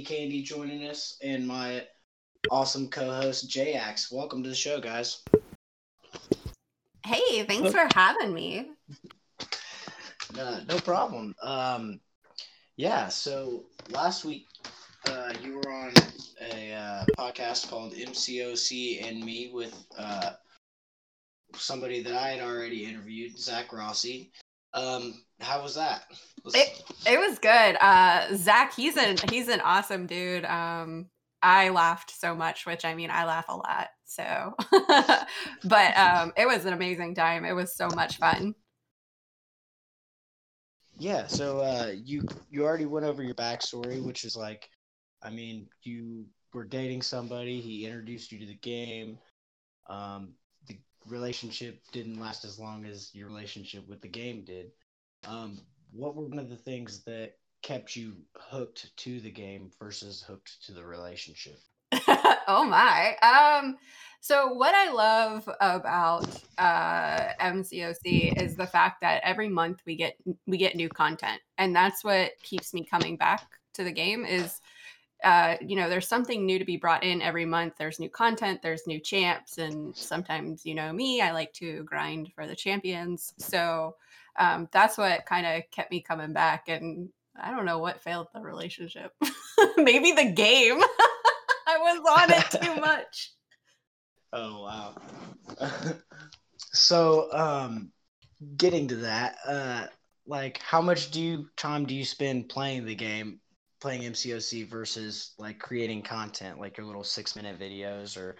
we've got Katie Candy joining us and my awesome co-host Jax. Welcome to the show, guys. Hey, thanks for having me. Uh, no problem. Um, yeah, so last week uh, you were on a uh, podcast called MCOC and Me with uh, somebody that I had already interviewed, Zach Rossi. Um, how was that? It, it was good. Uh, Zach, he's an he's an awesome dude. Um, I laughed so much, which I mean, I laugh a lot. So, but um, it was an amazing time. It was so much fun. Yeah. So uh, you you already went over your backstory, which is like, I mean, you were dating somebody. He introduced you to the game. Um, relationship didn't last as long as your relationship with the game did. Um, what were one of the things that kept you hooked to the game versus hooked to the relationship? oh my. Um so what I love about uh MCOC is the fact that every month we get we get new content and that's what keeps me coming back to the game is uh, you know, there's something new to be brought in every month. There's new content, there's new champs, and sometimes, you know, me, I like to grind for the champions. So um, that's what kind of kept me coming back. And I don't know what failed the relationship. Maybe the game. I was on it too much. Oh wow. so um getting to that, uh like how much do you time do you spend playing the game, playing MCOC versus like creating content, like your little six minute videos or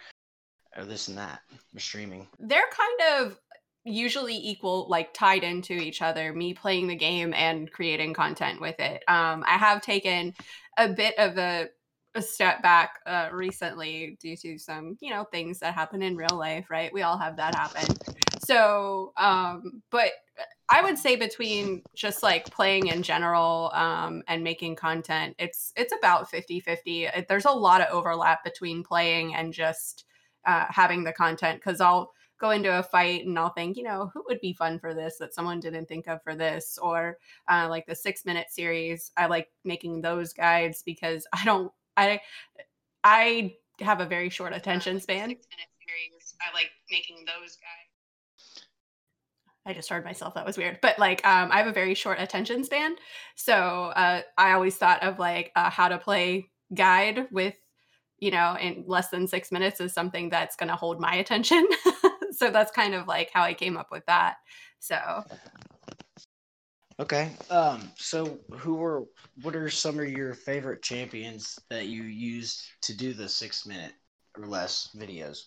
or this and that, or streaming? They're kind of usually equal like tied into each other me playing the game and creating content with it. Um, i have taken a bit of a, a step back uh, recently due to some you know things that happen in real life right? We all have that happen so um, but i would say between just like playing in general um, and making content it's it's about 50 50 there's a lot of overlap between playing and just uh, having the content because i'll go into a fight and I'll think, you know, who would be fun for this that someone didn't think of for this? Or uh, like the six minute series, I like making those guides because I don't, I, I have a very short attention span. Six minute series, I like making those guides. I just heard myself. That was weird. But like, um, I have a very short attention span. So uh, I always thought of like uh, how to play guide with, you know, in less than six minutes is something that's going to hold my attention. so that's kind of like how I came up with that. So Okay. Um so who were what are some of your favorite champions that you used to do the 6 minute or less videos?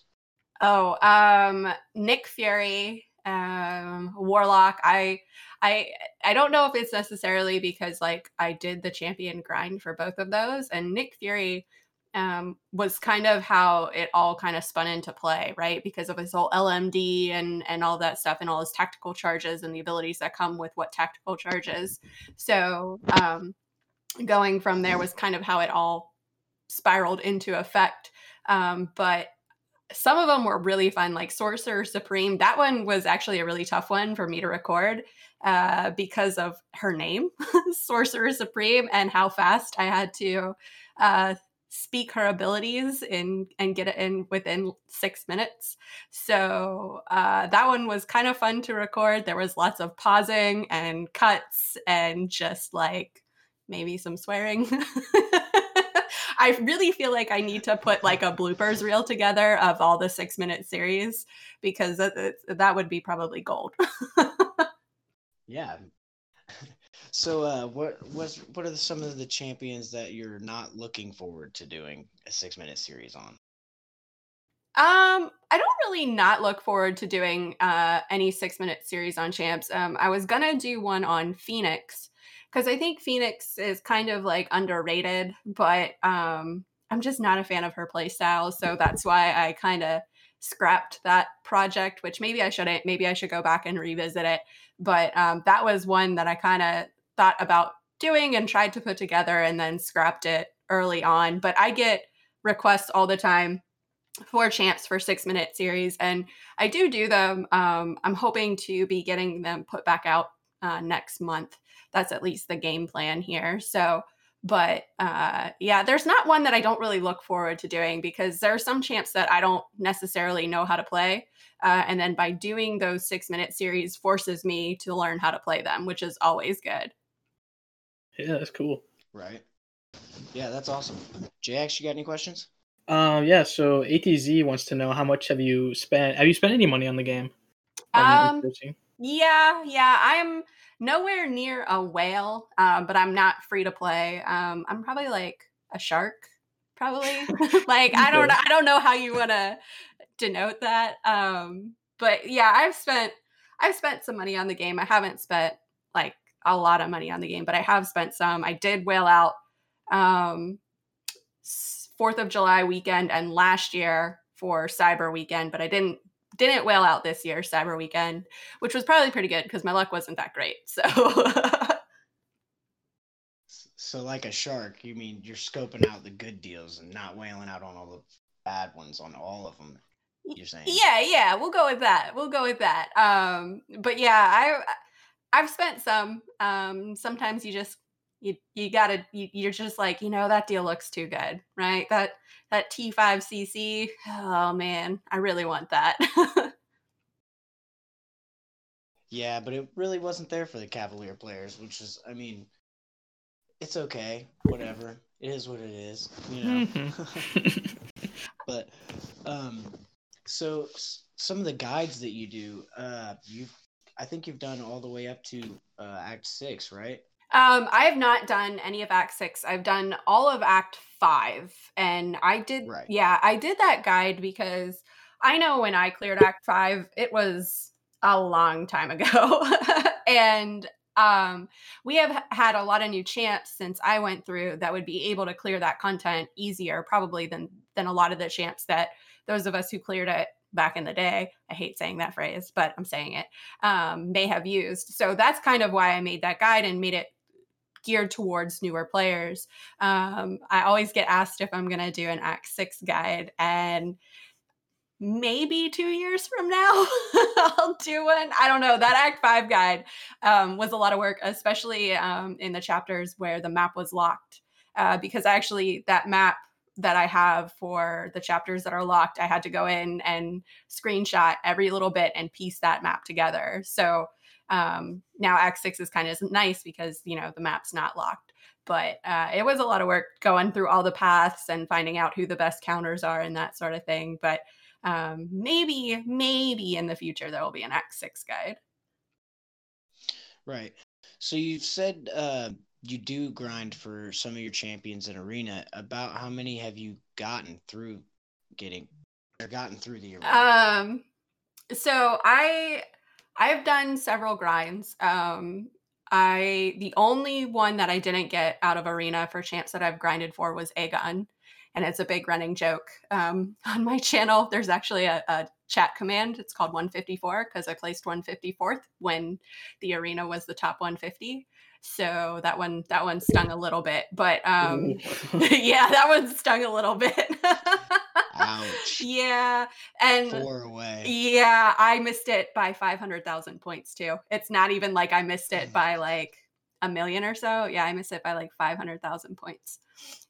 Oh, um Nick Fury, um Warlock. I I I don't know if it's necessarily because like I did the champion grind for both of those and Nick Fury um, was kind of how it all kind of spun into play, right? Because of his whole LMD and and all that stuff, and all his tactical charges and the abilities that come with what tactical charges. So um, going from there was kind of how it all spiraled into effect. Um, but some of them were really fun, like Sorcerer Supreme. That one was actually a really tough one for me to record uh, because of her name, Sorcerer Supreme, and how fast I had to uh, speak her abilities in and get it in within six minutes. So uh, that one was kind of fun to record. There was lots of pausing and cuts and just like maybe some swearing. I really feel like I need to put like a bloopers reel together of all the six minute series because that, that would be probably gold. yeah, so, uh, what was what are some of the champions that you're not looking forward to doing a six minute series on? Um, I don't really not look forward to doing uh, any six minute series on champs. Um, I was gonna do one on Phoenix because I think Phoenix is kind of like underrated, but um, I'm just not a fan of her playstyle, so that's why I kind of scrapped that project. Which maybe I shouldn't. Maybe I should go back and revisit it. But um, that was one that I kind of thought about doing and tried to put together and then scrapped it early on. But I get requests all the time for champs for six minute series, and I do do them. Um, I'm hoping to be getting them put back out uh, next month. That's at least the game plan here. So but uh, yeah, there's not one that I don't really look forward to doing because there are some champs that I don't necessarily know how to play. Uh, and then by doing those six minute series forces me to learn how to play them, which is always good. Yeah, that's cool. Right. Yeah, that's awesome. JX, you got any questions? Um, yeah. So ATZ wants to know how much have you spent? Have you spent any money on the game? Um, yeah, yeah. I'm nowhere near a whale, um, but I'm not free to play. Um, I'm probably like a shark, probably. like I don't, I don't know how you want to denote that. Um, but yeah, I've spent, I've spent some money on the game. I haven't spent like a lot of money on the game, but I have spent some. I did whale out um, Fourth of July weekend and last year for Cyber Weekend, but I didn't didn't whale out this year, Cyber Weekend, which was probably pretty good because my luck wasn't that great. So. so like a shark, you mean you're scoping out the good deals and not whaling out on all the bad ones on all of them. You're saying. Yeah, yeah, we'll go with that. We'll go with that. Um, but yeah, I I've spent some. Um, sometimes you just you you gotta you, you're just like you know that deal looks too good, right? That that T5CC. Oh man, I really want that. yeah, but it really wasn't there for the Cavalier players, which is, I mean, it's okay, whatever. It is what it is, you know. Mm-hmm. but um, so some of the guides that you do, uh, you, I think you've done all the way up to uh, Act Six, right? Um, I have not done any of Act Six. I've done all of Act Five, and I did. Right. Yeah, I did that guide because I know when I cleared Act Five, it was a long time ago, and um, we have had a lot of new champs since I went through that would be able to clear that content easier, probably than than a lot of the champs that those of us who cleared it back in the day i hate saying that phrase but i'm saying it um, may have used so that's kind of why i made that guide and made it geared towards newer players. Um, I always get asked if I'm going to do an Act Six guide, and maybe two years from now I'll do one. I don't know. That Act Five guide um, was a lot of work, especially um, in the chapters where the map was locked, uh, because actually that map that I have for the chapters that are locked, I had to go in and screenshot every little bit and piece that map together. So um, now X6 is kind of nice because you know the map's not locked. But uh, it was a lot of work going through all the paths and finding out who the best counters are and that sort of thing. But um, maybe, maybe in the future there will be an X6 guide. Right. So you've said uh, you do grind for some of your champions in arena. About how many have you gotten through getting or gotten through the arena? Um. So I I've done several grinds. Um, I the only one that I didn't get out of arena for champs that I've grinded for was Aegon, and it's a big running joke um, on my channel. There's actually a, a chat command. It's called 154 because I placed 154th when the arena was the top 150. So that one that one stung a little bit, but um, yeah, that one stung a little bit. Ouch. Yeah. And four away. Yeah, I missed it by 500,000 points too. It's not even like I missed it by like a million or so. Yeah, I missed it by like 500,000 points.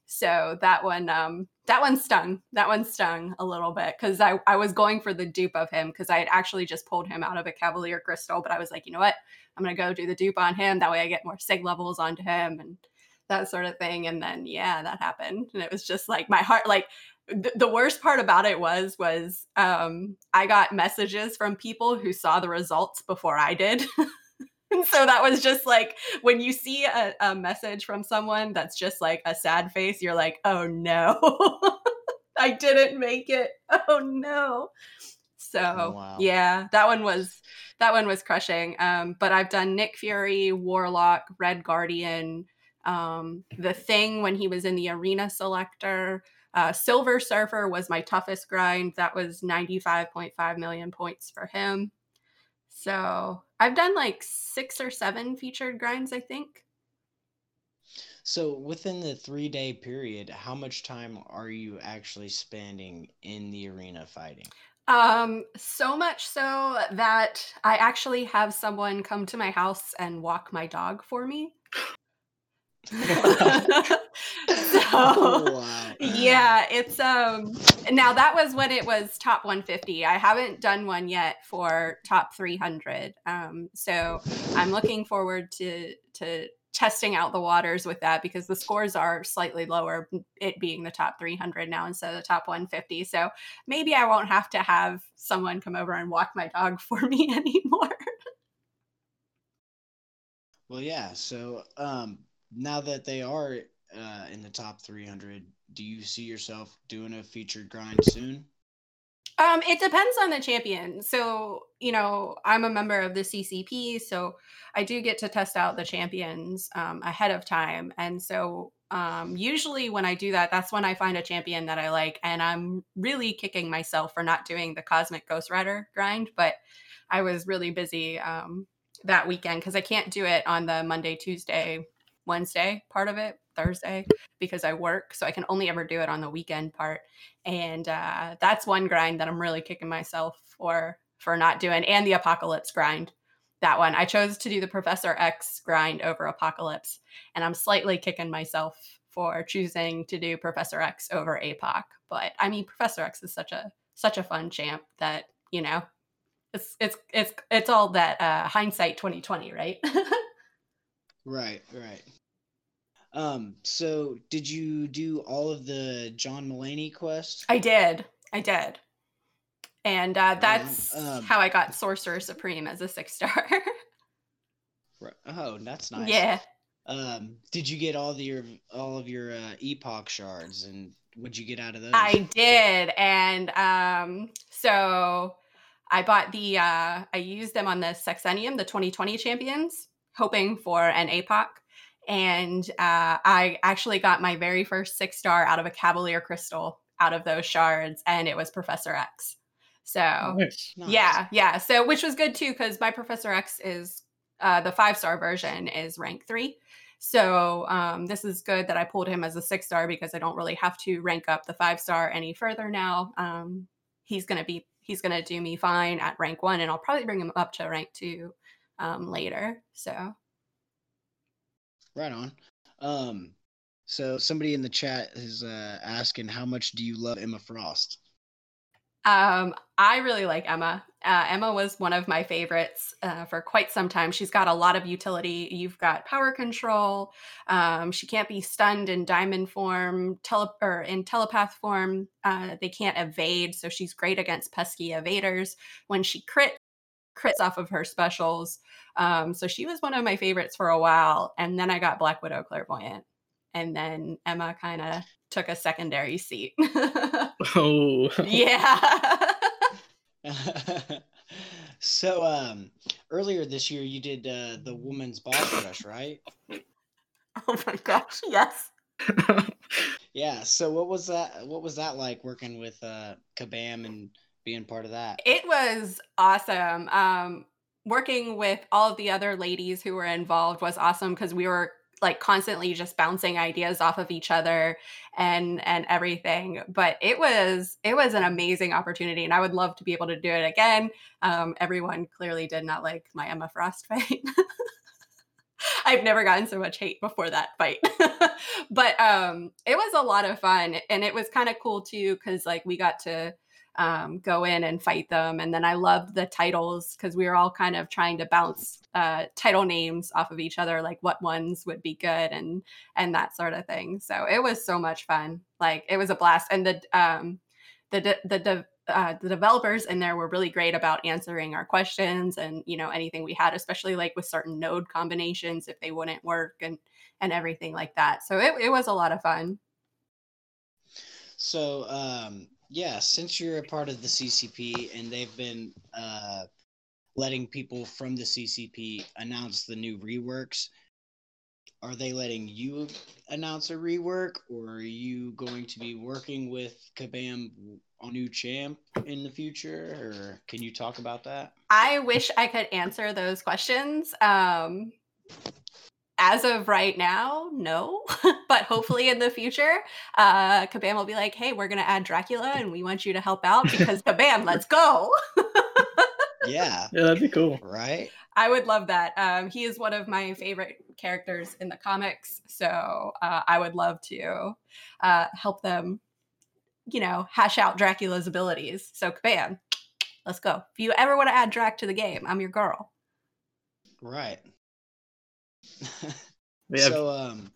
So that one um that one stung. That one stung a little bit cuz I I was going for the dupe of him cuz I had actually just pulled him out of a cavalier crystal, but I was like, "You know what? I'm going to go do the dupe on him. That way I get more sig levels onto him and that sort of thing." And then yeah, that happened. And it was just like my heart like the worst part about it was was um, I got messages from people who saw the results before I did. and so that was just like when you see a, a, message from someone that's just like a sad face, you're like, oh no, I didn't make it. Oh no. So oh, wow. yeah, that one was that one was crushing. Um, but I've done Nick Fury, Warlock, Red Guardian, um, the thing when he was in the arena selector. Uh, Silver Surfer was my toughest grind. That was 95.5 million points for him. So I've done like six or seven featured grinds, I think. So within the three day period, how much time are you actually spending in the arena fighting? Um, so much so that I actually have someone come to my house and walk my dog for me. Oh, wow. yeah, it's um now that was when it was top 150. I haven't done one yet for top 300. Um so I'm looking forward to to testing out the waters with that because the scores are slightly lower it being the top 300 now instead of the top 150. So maybe I won't have to have someone come over and walk my dog for me anymore. Well, yeah. So um, now that they are uh, in the top 300, do you see yourself doing a featured grind soon? Um, it depends on the champion. So, you know, I'm a member of the CCP, so I do get to test out the champions um, ahead of time. And so, um, usually when I do that, that's when I find a champion that I like. And I'm really kicking myself for not doing the Cosmic Ghost Rider grind, but I was really busy um, that weekend because I can't do it on the Monday, Tuesday, Wednesday part of it, Thursday, because I work. So I can only ever do it on the weekend part and uh, that's one grind that I'm really kicking myself for for not doing, and the Apocalypse grind. That one I chose to do the Professor X grind over Apocalypse, and I'm slightly kicking myself for choosing to do Professor X over APOC. But I mean, Professor X is such a such a fun champ that you know, it's it's it's it's all that uh, hindsight 2020, right? Right, right. Um, so did you do all of the John Mulaney quests? I did, I did, and uh, that's um, how I got Sorcerer Supreme as a six star. Oh, that's nice. yeah. Um, did you get all of your all of your uh, epoch shards, and what'd you get out of those? I did, and um, so I bought the uh, I used them on the Sexennium, the 2020 champions, hoping for an APOC, and uh, I actually got my very first six star out of a Cavalier crystal out of those shards, and it was Professor X. So Nice. Nice. yeah, yeah. So which was good too because my Professor X is uh, the five star version is rank three. So um, this is good that I pulled him as a six star because I don't really have to rank up the five star any further now. Um, he's gonna be he's gonna do me fine at rank one, and I'll probably bring him up to rank two um, later. So Right on. Um, so somebody in the chat is uh, asking, how much do you love Emma Frost? Um, I really like Emma. Uh, Emma was one of my favorites uh, for quite some time. She's got a lot of utility. You've got power control. Um, she can't be stunned in diamond form, tele- or in telepath form. Uh, they can't evade, so she's great against pesky evaders. When she crit, crits off of her specials. Um, so she was one of my favorites for a while, and then I got Black Widow Clairvoyant, and then Emma kind of took a secondary seat. Oh. yeah. so um, earlier this year, you did uh, the woman's boss rush, right? oh my gosh, yes. Yeah. So what was that? What was that like working with uh, Kabam and being part of that? It was awesome. Um, working with all of the other ladies who were involved was awesome because we were like constantly just bouncing ideas off of each other and and everything but it was it was an amazing opportunity and i would love to be able to do it again um, everyone clearly did not like my emma frost fight i've never gotten so much hate before that fight but um it was a lot of fun and it was kind of cool too because like we got to um, go in and fight them. And then I loved the titles because we were all kind of trying to bounce uh, title names off of each other, like what ones would be good and and that sort of thing. So it was so much fun. Like it was a blast. And the um, the de- the de- uh, the developers in there were really great about answering our questions and you know anything we had, especially like with certain node combinations if they wouldn't work and and everything like that. So it, it was a lot of fun. So um, yeah, since you're a part of the CCP and they've been uh, letting people from the CCP announce the new reworks, are they letting you announce a rework, or are you going to be working with Kabam on new champ in the future, or can you talk about that? I wish I could answer those questions. Um, as of right now, no. but hopefully in the future, uh, Kabam will be like, hey, we're going to add Dracula and we want you to help out because Kabam, let's go. Yeah, Yeah, that'd be cool. right. I would love that. Um, he is one of my favorite characters in the comics, so uh, I would love to uh, help them, you know, hash out Dracula's abilities. So, bam, let's go. If you ever want to add Drac to the game, I'm your girl. Right. Yeah. so, um,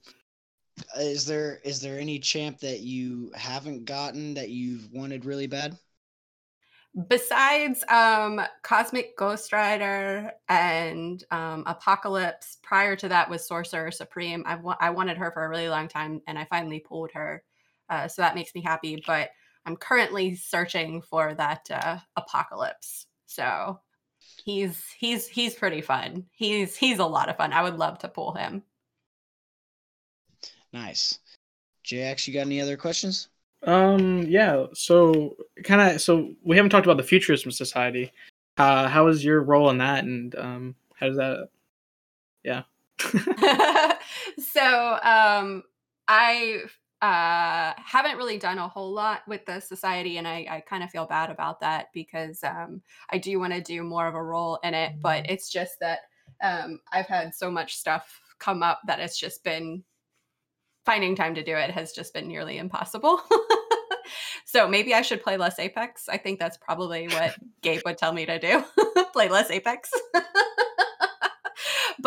is there is there any champ that you haven't gotten that you've wanted really bad? Besides um, Cosmic Ghost Rider and um, Apocalypse, prior to that was Sorcerer Supreme. I, wa- I wanted her for a really long time, and I finally pulled her, uh, so that makes me happy. But I'm currently searching for that uh, Apocalypse. So he's he's he's pretty fun. He's he's a lot of fun. I would love to pull him. Nice. JX, you got any other questions? Um. Yeah. So, kind of. So we haven't talked about the Futurism Society. Uh, how is your role in that, and um, how does that? Yeah. so um i uh haven't really done a whole lot with the society and i i kind of feel bad about that because um i do want to do more of a role in it but it's just that um i've had so much stuff come up that it's just been finding time to do it has just been nearly impossible. So maybe i should play less apex. I think that's probably what gabe would tell me to do play less apex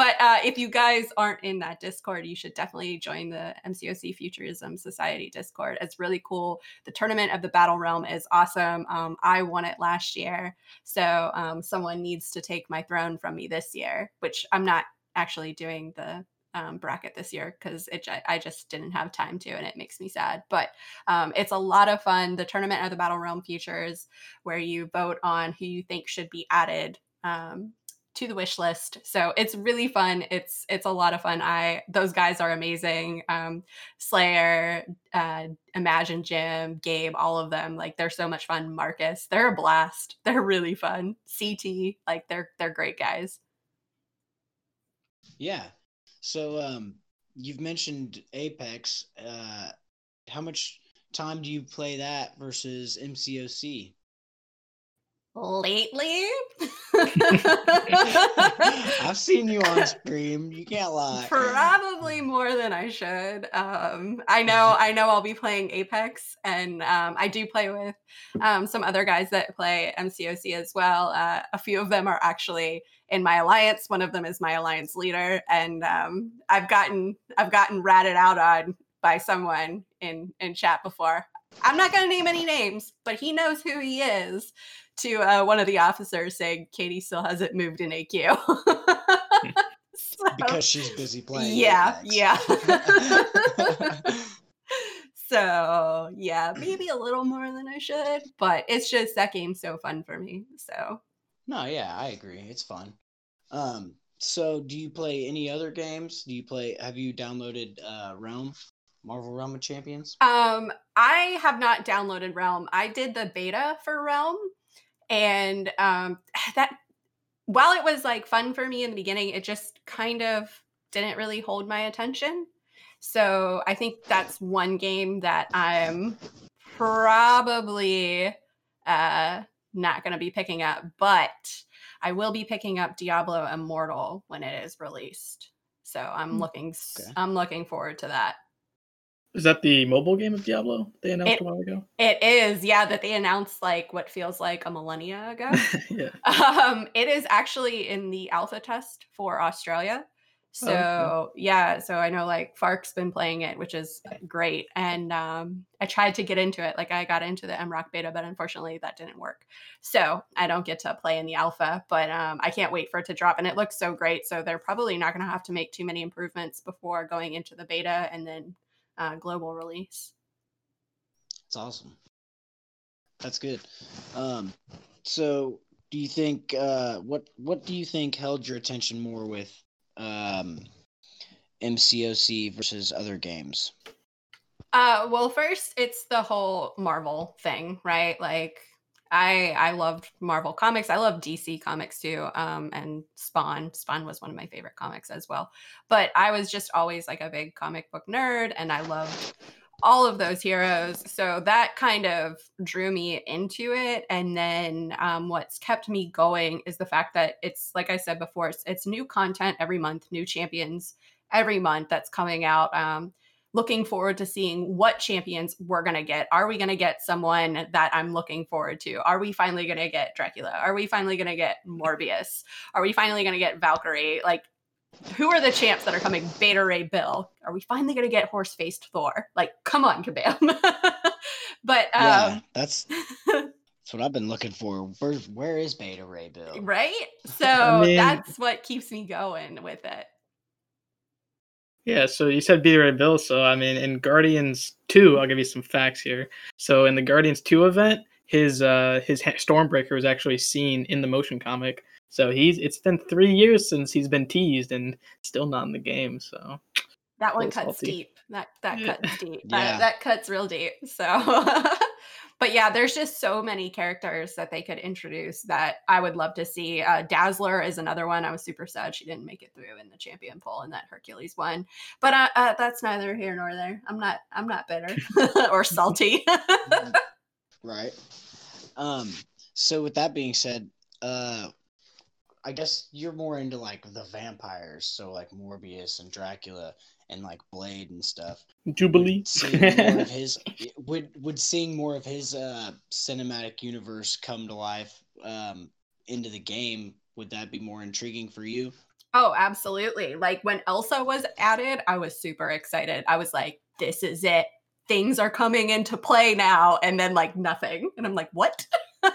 but uh, if you guys aren't in that Discord, you should definitely join the MCOC Futurism Society Discord. It's really cool. The tournament of the Battle Realm is awesome. Um, I won it last year, so um, someone needs to take my throne from me this year, which I'm not actually doing the um, bracket this year because it I just didn't have time to, and it makes me sad. But um, it's a lot of fun. The tournament of the Battle Realm Futures, where you vote on who you think should be added um, to the wish list. So it's really fun. It's it's a lot of fun. I those guys are amazing. Um, Slayer, uh, Imagine Jim, Gabe, all of them. Like they're so much fun. Marcus, they're a blast. They're really fun. CT, like they're they're great guys. Yeah. So um you've mentioned Apex. Uh how much time do you play that versus MCOC? Lately, I've seen you on stream. You can't lie. probably more than I should. Um, I know, I know, I'll be playing Apex, and um, I do play with um, some other guys that play MCOC as well. Uh, a few of them are actually in my alliance. One of them is my alliance leader, and um, I've gotten I've gotten ratted out on by someone in in chat before. I'm not going to name any names, but he knows who he is. To uh, one of the officers saying Katie still hasn't moved in AQ. So- because she's busy playing. yeah, Apex. yeah. so yeah, maybe a little more than I should, but it's just that game's so fun for me. So no, yeah, I agree. It's fun. Um, so do you play any other games? Do you play? Have you downloaded uh, Realm, Marvel Realm of Champions? Um, I have not downloaded Realm. I did the beta for Realm, and um, that while it was like fun for me in the beginning, it just kind of didn't really hold my attention. So I think that's one game that I'm probably uh, not going to be picking up, but I will be picking up Diablo Immortal when it is released. So I'm Hmm. looking Okay. I'm looking forward to that. Is that the mobile game of Diablo they announced It- a while ago? It is, yeah, that they announced like what feels like a millennia ago. yeah. um, it is actually in the alpha test for Australia. Oh, okay. So yeah, so I know like Fark's been playing it, which is great. And um, I tried to get into it, like I got into the MROC beta, but unfortunately that didn't work. So I don't get to play in the alpha, but um, I can't wait for it to drop. And it looks so great. So they're probably not going to have to make too many improvements before going into the beta and then uh, global release. It's awesome. That's good. Um, so do you think uh, what what do you think held your attention more with um, MCOC versus other games? Uh, well, first it's the whole Marvel thing, right? Like I I loved Marvel comics. I love DC comics too. Um, and Spawn. Spawn was one of my favorite comics as well. But I was just always like a big comic book nerd, and I loved all of those heroes. So that kind of drew me into it. And then um, what's kept me going is the fact that it's, like I said before, it's, it's new content every month, new champions every month that's coming out. Um, looking forward to seeing what champions we're going to get. Are we going to get someone that I'm looking forward to? Are we finally going to get Dracula? Are we finally going to get Morbius? Are we finally going to get Valkyrie? Like, who are the champs that are coming? Beta Ray Bill. Are we finally going to get horse faced Thor? Like, come on, Kabam. but um, yeah, that's that's what I've been looking for. Where where is Beta Ray Bill? Right. So I mean, that's what keeps me going with it. Yeah, so you said Beta Ray Bill. So I mean, in Guardians Two, I'll give you some facts here. So in the Guardians Two event, his uh his Stormbreaker was actually seen in the motion comic. So he's it's been three years since he's been teased and still not in the game. So that one cuts salty. deep. That that yeah. cuts deep. That, yeah. that cuts real deep. So but yeah, there's just so many characters that they could introduce that I would love to see. Uh, Dazzler is another one. I was super sad she didn't make it through in the champion poll in that Hercules one. But uh, uh, that's neither here nor there. I'm not. I'm not bitter or salty. right. Um. So with that being said, uh, I guess you're more into like the vampires, so like Morbius and Dracula and like Blade and stuff. Jubilee. Seeing more of his would would seeing more of his uh cinematic universe come to life um into the game, would that be more intriguing for you? Oh, absolutely. Like when Elsa was added, I was super excited. I was like, this is it. Things are coming into play now. And then like nothing. And I'm like, what?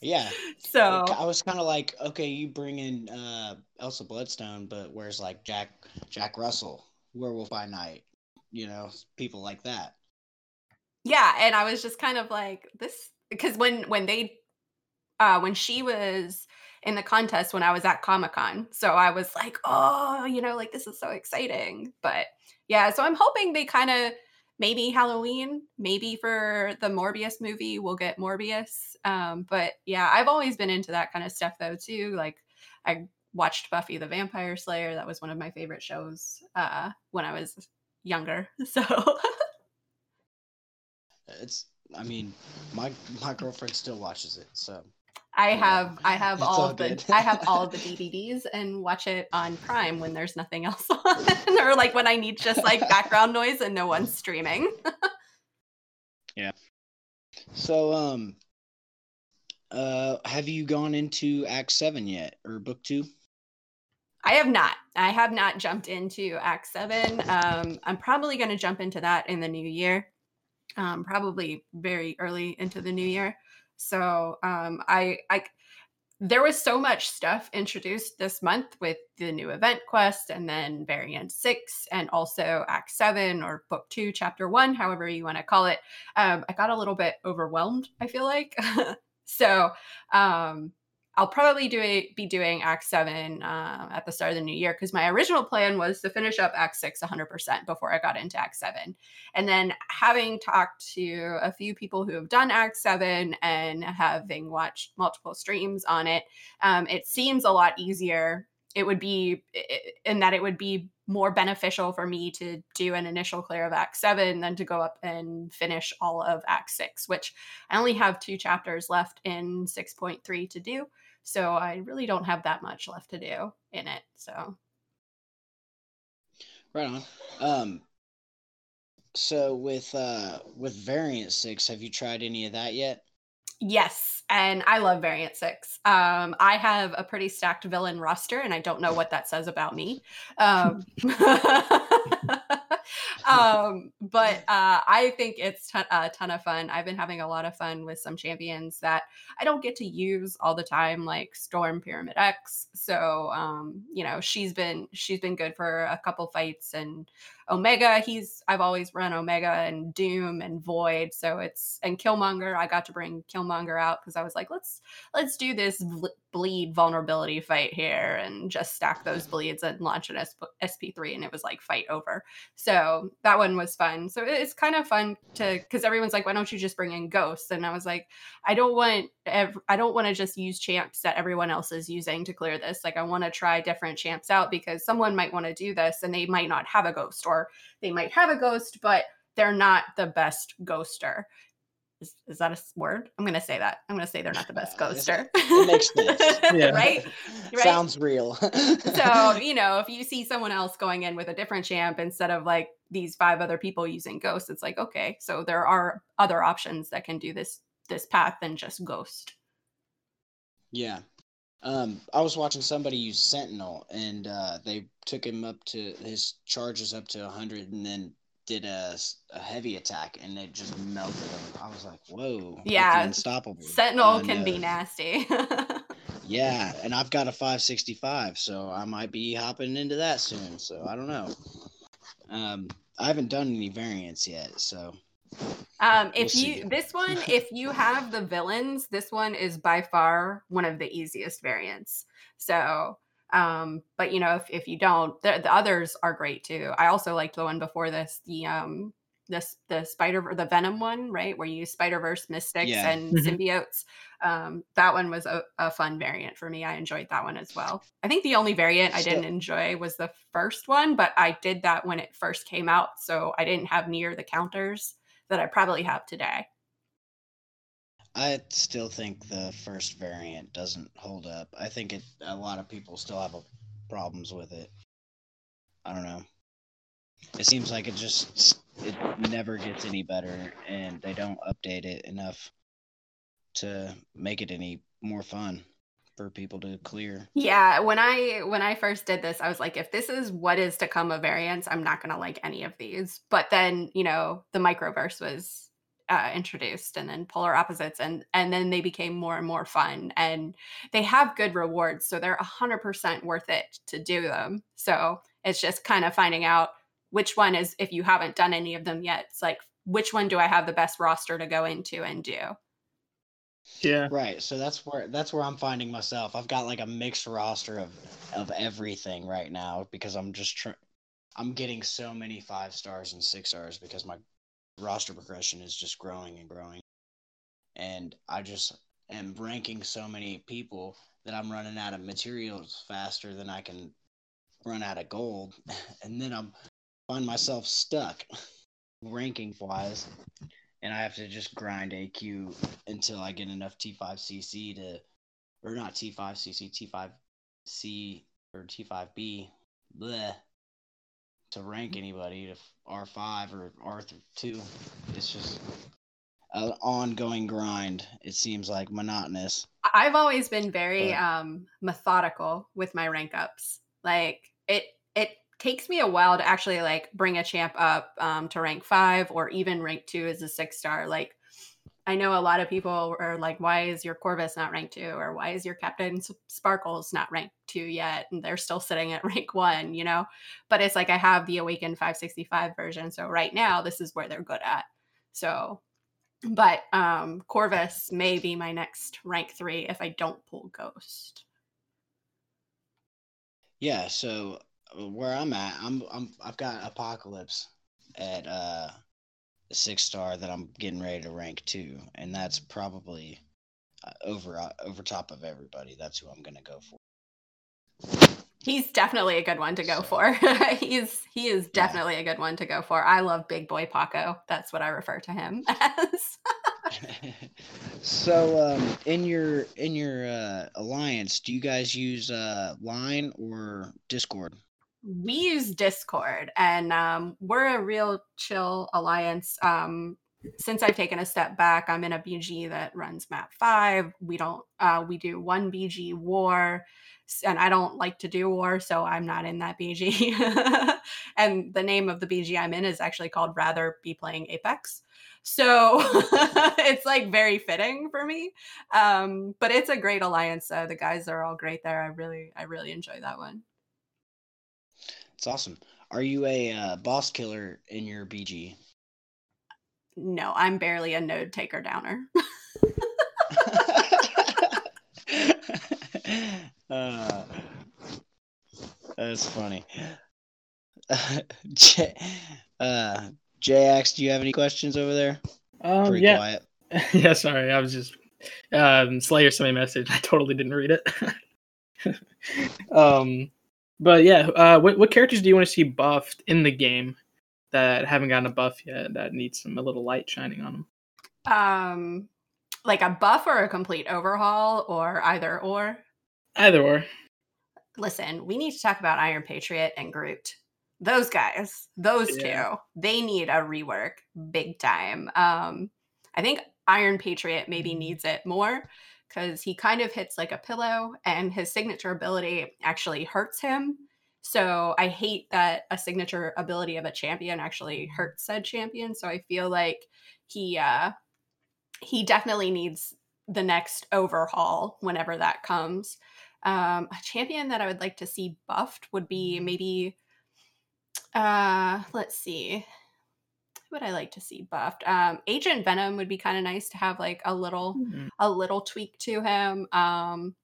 Yeah. So I was kind of like, okay, you bring in uh, Elsa Bloodstone, but where's like Jack Jack Russell, Werewolf by Night, you know, people like that. Yeah, and I was just kind of like this because when when they uh when she was in the contest when I was at Comic Con, so I was like, oh, you know, like this is so exciting. But yeah, so I'm hoping they kind of maybe Halloween, maybe for the Morbius movie, we'll get Morbius. Um, but yeah, I've always been into that kind of stuff though too. Like I watched Buffy the Vampire Slayer. That was one of my favorite shows uh, when I was younger. So it's I mean, my my girlfriend still watches it, so I have I have all, all of the I have all of the DVDs and watch it on Prime when there's nothing else on, or like when I need just like background noise and no one's streaming. yeah. So um, uh, have you gone into Act Seven yet, or Book Two? I have not. I have not jumped into Act Seven. Um, I'm probably going to jump into that in the new year. Um, probably very early into the new year. So um, I, I, there was so much stuff introduced this month with the new event quest and then variant six and also act seven or book two chapter one however you want to call it um, i got a little bit overwhelmed i feel like so um, I'll probably do be doing Act Seven uh, at the start of the new year because my original plan was to finish up Act Six 100% before I got into Act Seven. And then having talked to a few people who have done Act Seven and having watched multiple streams on it, um, it seems a lot easier. It would be in that it would be more beneficial for me to do an initial clear of Act Seven than to go up and finish all of Act Six, which I only have two chapters left in 6.3 to do. So I really don't have that much left to do in it. So right on. Um so with uh with variant 6 have you tried any of that yet? Yes, and I love variant 6. Um I have a pretty stacked villain roster and I don't know what that says about me. Um um, but uh, I think it's t- a ton of fun. I've been having a lot of fun with some champions that I don't get to use all the time, like Storm Pyramid X. So um, you know, she's been she's been good for a couple fights, and Omega, he's I've always run Omega and Doom and Void. So it's and Killmonger. I got to bring Killmonger out because I was like, let's let's do this bleed vulnerability fight here and just stack those bleeds and launch an SP3 and it was like fight over. So that one was fun. So it's kind of fun to because everyone's like, why don't you just bring in ghosts? And I was like, I don't want ev- I don't want to just use champs that everyone else is using to clear this. Like I want to try different champs out because someone might want to do this and they might not have a ghost or they might have a ghost, but they're not the best ghoster. Is, is that a word? I'm gonna say that. I'm gonna say they're not the best ghoster. it makes sense. Yeah. right? Right? Sounds real. so you know if you see someone else going in with a different champ instead of like these five other people using ghosts, it's like okay so there are other options that can do this this path than just ghost Yeah. Um, I was watching somebody use Sentinel, and uh, they took him up to his charges up to 100, and then did a, a heavy attack, and it just melted him. I was like, "Whoa, Yeah, unstoppable!" sentinel And, can be uh, nasty Yeah, and I've got a 565, so I might be hopping into that soon. So I don't know. Um, I haven't done any variants yet, so um We'll if see. you this one if you have the villains this one is by far one of the easiest variants. So um but you know if, if you don't the, the others are great too. I also liked the one before this the um this the spider the venom one right? Where you use spider verse mystics Yeah. and Mhm. symbiotes. Um that one was a, a fun variant for me. I enjoyed that one as well. I think the only variant i didn't enjoy was the first one but i did that when it first came out so i didn't have near the counters that i probably have today I still think the first variant doesn't hold up. I think it a lot of people still have a, problems with it. I don't know. It seems like it just it never gets any better and they don't update it enough to make it any more fun for people to clear. Yeah, when I when I first did this, I was like, if this is what is to come of variants, I'm not gonna like any of these. But then, you know, the microverse was uh, introduced, and then polar opposites, and and then they became more and more fun, and they have good rewards, so they're hundred percent worth it to do them. So it's just kind of finding out which one is if you haven't done any of them yet. It's like which one do I have the best roster to go into and do? Yeah. Right. So that's where that's where I'm finding myself. I've got like a mixed roster of of everything right now because I'm just trying. I'm getting so many five stars and six stars because my roster progression is just growing and growing, and I just am ranking so many people that I'm running out of materials faster than I can run out of gold, and then I'm find myself stuck ranking wise and I have to just grind AQ until I get enough T5CC to, or not T5CC, T5C or T5B, bleh, to rank anybody to R5 or R2. It's just an ongoing grind. It seems like monotonous. I've always been very But- um methodical with my rank ups. Like it it takes me a while to actually like bring a champ up um to rank 5 or even rank 2 as a 6 star. Like I know a lot of people are like why is your Corvus not ranked 2 or why is your Captain Sparkles not ranked 2 yet and they're still sitting at rank 1, you know? But it's like I have the Awakened 565 version. So right now this is where they're good at. So but um Corvus may be my next rank three if I don't pull Ghost. Yeah, so where I'm at, I'm I'm I've got Apocalypse at uh six star that I'm getting ready to rank two, and that's probably uh, over uh, over top of everybody. That's who I'm gonna go for. He's definitely a good one to go So- for. He's he is definitely a good one to go for. I love Big Boy Paco. That's what I refer to him as. so um in your in your uh alliance do you guys use uh line or discord we use Discord and um, we're a real chill alliance. Um, since I've taken a step back, I'm in a BG that runs map five. We don't, uh, we do one BG war, and I don't like to do war, so I'm not in that BG. and the name of the BG I'm in is actually called Rather Be Playing Apex. So it's like very fitting for me. Um, but it's a great alliance. Uh, the guys are all great there. I really, I really enjoy that one. It's awesome are you a uh, boss killer in your bg No, I'm barely a node taker downer. uh, that's funny J- uh jx do you have any questions over there Um, pretty yeah. quiet yeah, sorry. I was just um Slayer sent me a message. I totally didn't read it. um but yeah, uh what what characters do you want to see buffed in the game? that haven't gotten a buff yet that needs some a little light shining on them? Um, like a buff or a complete overhaul, or either or. Either or. Listen, we need to talk about Iron Patriot and Groot. Those guys, those Yeah. two, they need a rework big time. Um, I think Iron Patriot maybe needs it more because he kind of hits like a pillow and his signature ability actually hurts him. So I hate that a signature ability of a champion actually hurts said champion. So I feel like he uh he definitely needs the next overhaul whenever that comes. Um, a champion that I would like to see buffed would be maybe uh let's see would I like to see buffed? Um, Agent Venom would be kind of nice to have like a little Hmm. a little tweak to him. Um,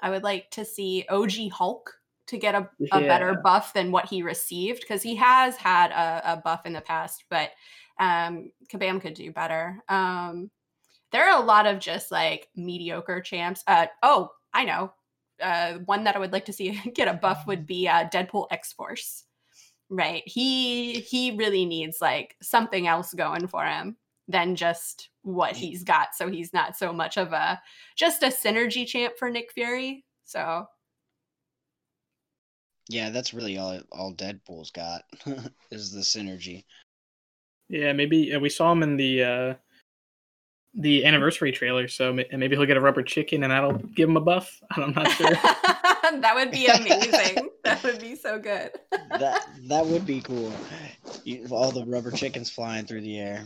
I would like to see OG Hulk to get a, a better buff than what he received because he has had a, a buff in the past, but um, Kabam could do better. Um, there are a lot of just like mediocre champs. Uh, oh, I know. Uh, one that I would like to see get a buff would be uh, Deadpool X Force. Right. He he really needs like something else going for him than just what he's got. So he's not so much of a just a synergy champ for Nick Fury. So Yeah, that's really all all Deadpool's got is the synergy. Yeah, maybe uh, we saw him in the uh, the anniversary trailer, so maybe he'll get a rubber chicken and that'll give him a buff. I'm not sure. that would be amazing. that would be so good. That that would be cool. You, all the rubber chickens flying through the air.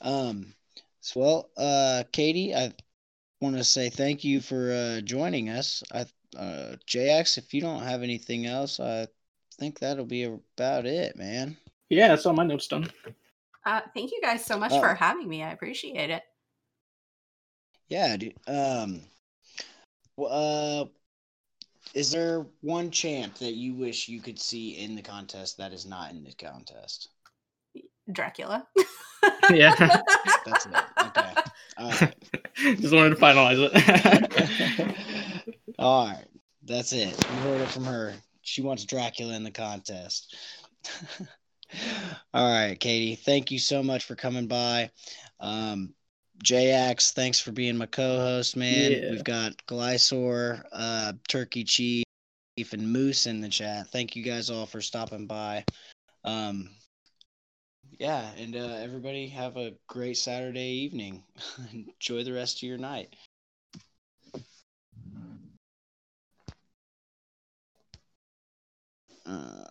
Um, so well, uh, Katie, I want to say thank you for uh, joining us. I, uh, JX, if you don't have anything else, I think that'll be about it, man. yeah, that's all my notes done. Uh, thank you guys so much Oh. for having me. I appreciate it. Yeah, dude. Um, w- uh, is there one champ that you wish you could see in the contest that is not in the contest? Dracula. Yeah, That's it. Okay. All right. just wanted to finalize it. All right. That's it. You heard it from her. She wants Dracula in the contest. All right, Katie. Thank you so much for coming by. Um, JX, thanks for being my co-host, man. Yeah. We've got Glysaur, uh, Turkey Chief, and Moose in the chat. Thank you guys all for stopping by. Um, yeah, and uh, everybody have a great Saturday evening. Enjoy the rest of your night. Uh,